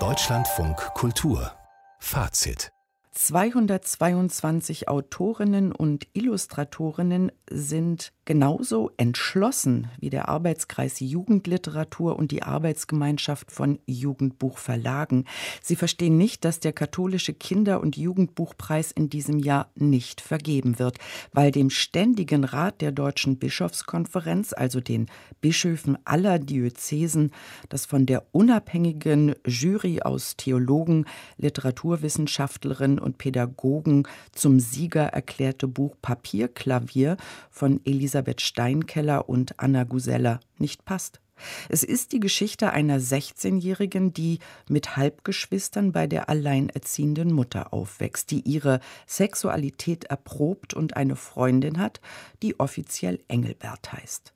Deutschlandfunk Kultur. Fazit. 222 Autorinnen und Illustratorinnen sind genauso entschlossen wie der Arbeitskreis Jugendliteratur und die Arbeitsgemeinschaft von Jugendbuchverlagen. Sie verstehen nicht, dass der katholische Kinder- und Jugendbuchpreis in diesem Jahr nicht vergeben wird, weil dem Ständigen Rat der Deutschen Bischofskonferenz, also den Bischöfen aller Diözesen, das von der unabhängigen Jury aus Theologen, Literaturwissenschaftlerinnen und Pädagogen zum Sieger erklärte Buch Papierklavier von Elisabeth Steinkeller und Anna Gusella nicht passt. Es ist die Geschichte einer 16-Jährigen, die mit Halbgeschwistern bei der alleinerziehenden Mutter aufwächst, die ihre Sexualität erprobt und eine Freundin hat, die offiziell Engelbert heißt.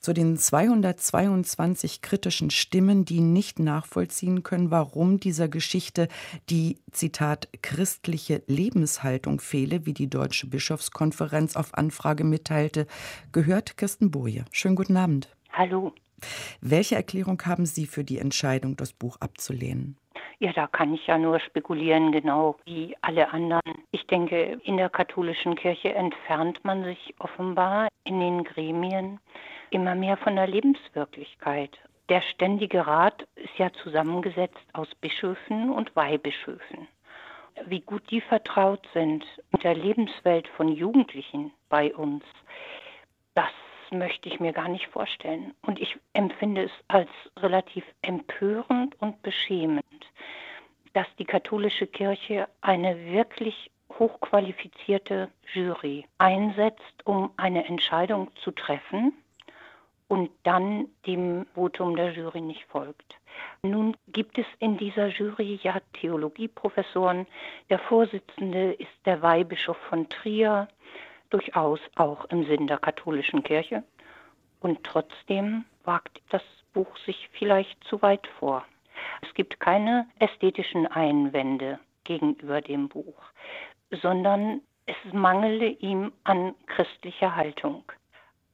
Zu den 222 kritischen Stimmen, die nicht nachvollziehen können, warum dieser Geschichte die, Zitat, christliche Lebenshaltung fehle, wie die Deutsche Bischofskonferenz auf Anfrage mitteilte, gehört Kirsten Boje. Schönen guten Abend. Hallo. Welche Erklärung haben Sie für die Entscheidung, das Buch abzulehnen? Ja, da kann ich ja nur spekulieren, genau wie alle anderen. Ich denke, in der katholischen Kirche entfernt man sich offenbar in den Gremien immer mehr von der Lebenswirklichkeit. Der Ständige Rat ist ja zusammengesetzt aus Bischöfen und Weihbischöfen. Wie gut die vertraut sind mit der Lebenswelt von Jugendlichen bei uns, das möchte ich mir gar nicht vorstellen. Und ich empfinde es als relativ empörend und beschämend, dass die katholische Kirche eine wirklich hochqualifizierte Jury einsetzt, um eine Entscheidung zu treffen und dann dem Votum der Jury nicht folgt. Nun gibt es in dieser Jury ja Theologieprofessoren. Der Vorsitzende ist der Weihbischof von Trier, durchaus auch im Sinn der katholischen Kirche. Und trotzdem wagt das Buch sich vielleicht zu weit vor. Es gibt keine ästhetischen Einwände gegenüber dem Buch, sondern es mangele ihm an christlicher Haltung.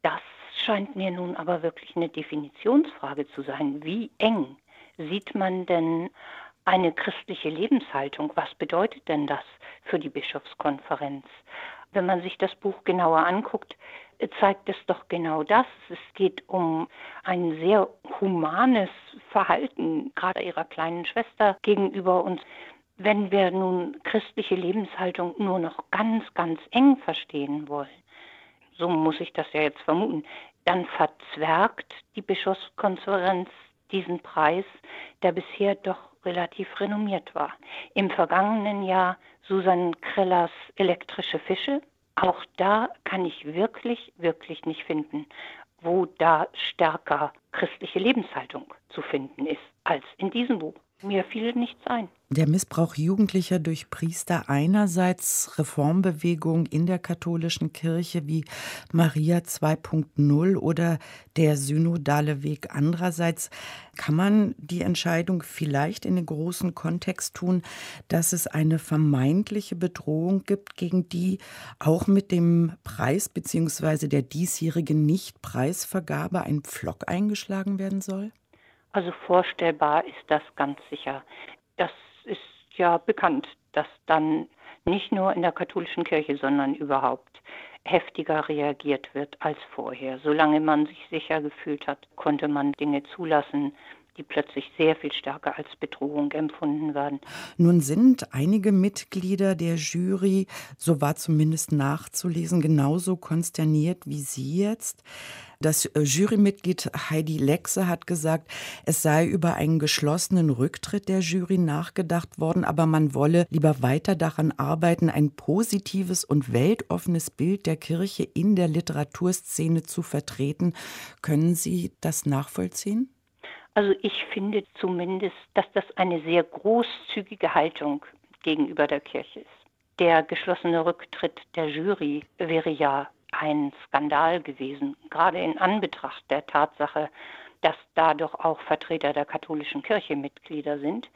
Das scheint mir nun aber wirklich eine Definitionsfrage zu sein. Wie eng sieht man denn eine christliche Lebenshaltung? Was bedeutet denn das für die Bischofskonferenz? Wenn man sich das Buch genauer anguckt, zeigt es doch genau das. Es geht um ein sehr humanes Verhalten, gerade ihrer kleinen Schwester gegenüber uns. Wenn wir nun christliche Lebenshaltung nur noch ganz, ganz eng verstehen wollen, so muss ich das ja jetzt vermuten, dann verzwergt die Bischofskonferenz diesen Preis, der bisher doch relativ renommiert war. Im vergangenen Jahr Susan Krellers elektrische Fische. Auch da kann ich wirklich, wirklich nicht finden, wo da stärker christliche Lebenshaltung zu finden ist als in diesem Buch. Mir fiel nichts ein. Der Missbrauch Jugendlicher durch Priester einerseits, Reformbewegung in der katholischen Kirche wie Maria 2.0 oder der synodale Weg andererseits. Kann man die Entscheidung vielleicht in den großen Kontext tun, dass es eine vermeintliche Bedrohung gibt, gegen die auch mit dem Preis bzw. der diesjährigen Nichtpreisvergabe ein Pflock eingeschlagen werden soll? Also vorstellbar ist das ganz sicher. Das ist ja bekannt, dass dann nicht nur in der katholischen Kirche, sondern überhaupt heftiger reagiert wird als vorher. Solange man sich sicher gefühlt hat, konnte man Dinge zulassen, die plötzlich sehr viel stärker als Bedrohung empfunden werden. Nun sind einige Mitglieder der Jury, so war zumindest nachzulesen, genauso konsterniert wie Sie jetzt. Das äh, Jurymitglied Heidi Lexe hat gesagt, es sei über einen geschlossenen Rücktritt der Jury nachgedacht worden, aber man wolle lieber weiter daran arbeiten, ein positives und weltoffenes Bild der Kirche in der Literaturszene zu vertreten. Können Sie das nachvollziehen? Also ich finde zumindest, dass das eine sehr großzügige Haltung gegenüber der Kirche ist. Der geschlossene Rücktritt der Jury wäre ja ein Skandal gewesen, gerade in Anbetracht der Tatsache, dass da doch auch Vertreter der katholischen Kirche Mitglieder sind.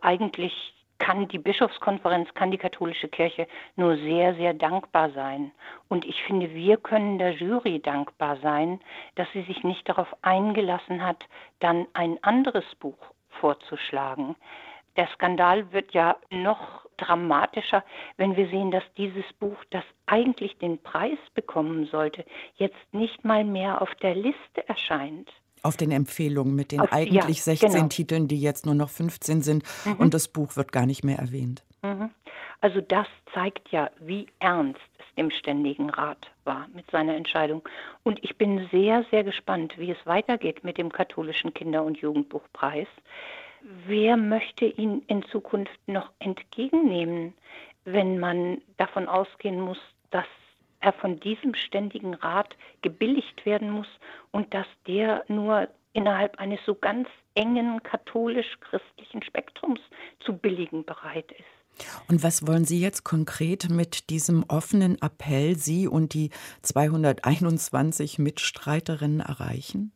Eigentlich kann die Bischofskonferenz, kann die katholische Kirche nur sehr, sehr dankbar sein. Und ich finde, wir können der Jury dankbar sein, dass sie sich nicht darauf eingelassen hat, dann ein anderes Buch vorzuschlagen. Der Skandal wird ja noch dramatischer, wenn wir sehen, dass dieses Buch, das eigentlich den Preis bekommen sollte, jetzt nicht mal mehr auf der Liste erscheint. Auf den Empfehlungen mit den auf, eigentlich ja, 16 genau. Titeln, die jetzt nur noch 15 sind mhm. und das Buch wird gar nicht mehr erwähnt. Mhm. Also das zeigt ja, wie ernst es dem Ständigen Rat war mit seiner Entscheidung. Und ich bin sehr, sehr gespannt, wie es weitergeht mit dem katholischen Kinder- und Jugendbuchpreis. Wer möchte ihn in Zukunft noch entgegennehmen, wenn man davon ausgehen muss, dass er von diesem ständigen Rat gebilligt werden muss und dass der nur innerhalb eines so ganz engen katholisch-christlichen Spektrums zu billigen bereit ist. Und was wollen Sie jetzt konkret mit diesem offenen Appell, Sie und die 221 Mitstreiterinnen erreichen?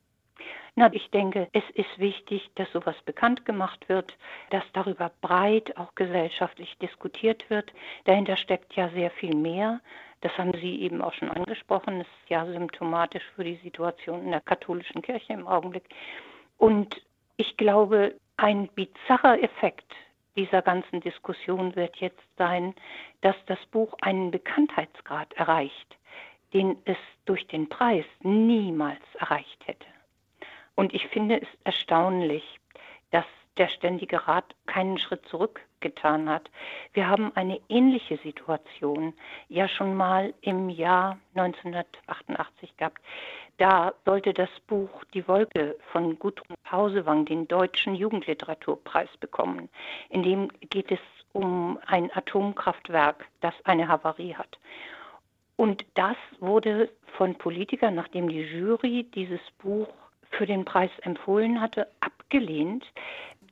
Na, ich denke, es ist wichtig, dass sowas bekannt gemacht wird, dass darüber breit auch gesellschaftlich diskutiert wird. Dahinter steckt ja sehr viel mehr. Das haben Sie eben auch schon angesprochen. Das ist ja symptomatisch für die Situation in der katholischen Kirche im Augenblick. Und ich glaube, ein bizarrer Effekt dieser ganzen Diskussion wird jetzt sein, dass das Buch einen Bekanntheitsgrad erreicht, den es durch den Preis niemals erreicht hätte. Und ich finde es erstaunlich, dass der Ständige Rat keinen Schritt zurückgetan hat. Wir haben eine ähnliche Situation ja schon mal im Jahr 1988 gehabt. Da sollte das Buch Die Wolke von Gudrun Pausewang den Deutschen Jugendliteraturpreis bekommen. In dem geht es um ein Atomkraftwerk, das eine Havarie hat. Und das wurde von Politikern, nachdem die Jury dieses Buch für den Preis empfohlen hatte, abgelehnt.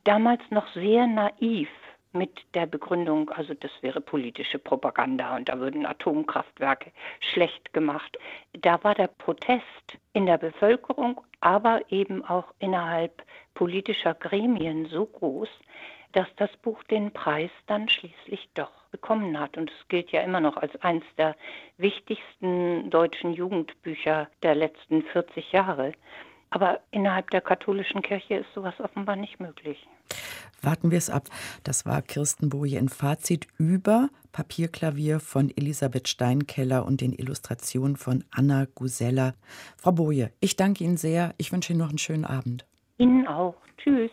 Damals noch sehr naiv mit der Begründung, also das wäre politische Propaganda und da würden Atomkraftwerke schlecht gemacht. Da war der Protest in der Bevölkerung, aber eben auch innerhalb politischer Gremien so groß, dass das Buch den Preis dann schließlich doch bekommen hat. Und es gilt ja immer noch als eines der wichtigsten deutschen Jugendbücher der letzten 40 Jahre. Aber innerhalb der katholischen Kirche ist sowas offenbar nicht möglich. Warten wir es ab. Das war Kirsten Boje in Fazit über Papierklavier von Elisabeth Steinkeller und den Illustrationen von Anna Gusella. Frau Boje, ich danke Ihnen sehr. Ich wünsche Ihnen noch einen schönen Abend. Ihnen auch. Tschüss.